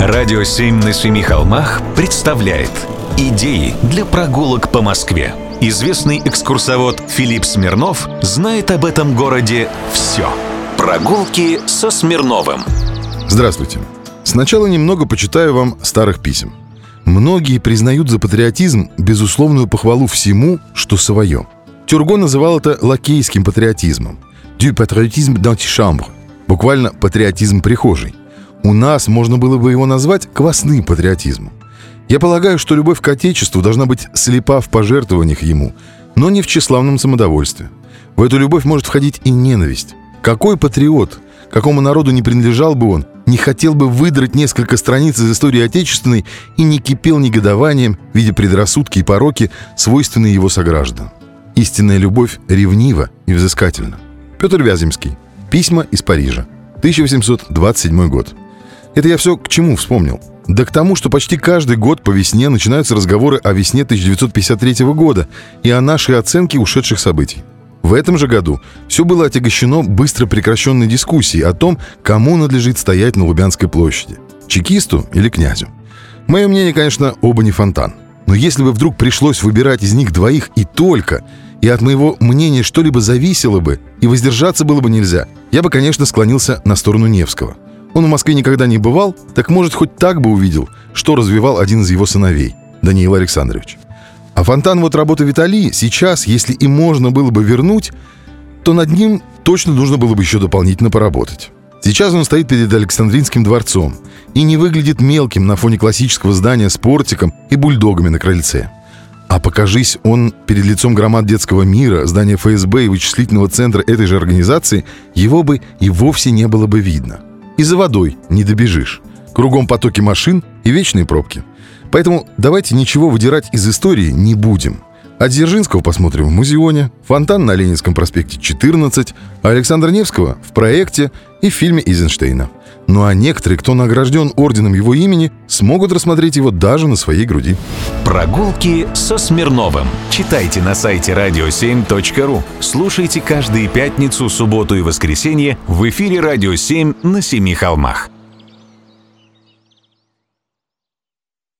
Радио «Семь на семи холмах» представляет Идеи для прогулок по Москве. Известный экскурсовод Филипп Смирнов знает об этом городе все. Прогулки со Смирновым. Здравствуйте. Сначала немного почитаю вам старых писем. Многие признают за патриотизм безусловную похвалу всему, что свое. Тюрго называл это лакейским патриотизмом. «Du patriotisme d'antichambre» – буквально «патриотизм прихожей». У нас можно было бы его назвать квасным патриотизмом. Я полагаю, что любовь к Отечеству должна быть слепа в пожертвованиях ему, но не в тщеславном самодовольстве. В эту любовь может входить и ненависть. Какой патриот, какому народу не принадлежал бы он, не хотел бы выдрать несколько страниц из истории отечественной и не кипел негодованием, видя предрассудки и пороки, свойственные его согражданам. Истинная любовь ревнива и взыскательна. Петр Вяземский. Письма из Парижа. 1827 год. Это я все к чему вспомнил? Да к тому, что почти каждый год по весне начинаются разговоры о весне 1953 года и о нашей оценке ушедших событий. В этом же году все было отягощено быстро прекращенной дискуссией о том, кому надлежит стоять на Лубянской площади – чекисту или князю. Мое мнение, конечно, оба не фонтан. Но если бы вдруг пришлось выбирать из них двоих и только, и от моего мнения что-либо зависело бы, и воздержаться было бы нельзя, я бы, конечно, склонился на сторону Невского – он в Москве никогда не бывал, так может хоть так бы увидел, что развивал один из его сыновей, Даниил Александрович. А фонтан вот работы Виталии сейчас, если и можно было бы вернуть, то над ним точно нужно было бы еще дополнительно поработать. Сейчас он стоит перед Александринским дворцом и не выглядит мелким на фоне классического здания с портиком и бульдогами на крыльце. А покажись он перед лицом громад детского мира, здания ФСБ и вычислительного центра этой же организации, его бы и вовсе не было бы видно – и за водой не добежишь. Кругом потоки машин и вечные пробки. Поэтому давайте ничего выдирать из истории не будем. А Дзержинского посмотрим в Музеоне, фонтан на Ленинском проспекте 14, а Александра Невского в проекте и в фильме Эйзенштейна. Ну а некоторые, кто награжден орденом его имени, смогут рассмотреть его даже на своей груди. Прогулки со Смирновым. Читайте на сайте radio7.ru. Слушайте каждые пятницу, субботу и воскресенье в эфире «Радио 7» на Семи холмах.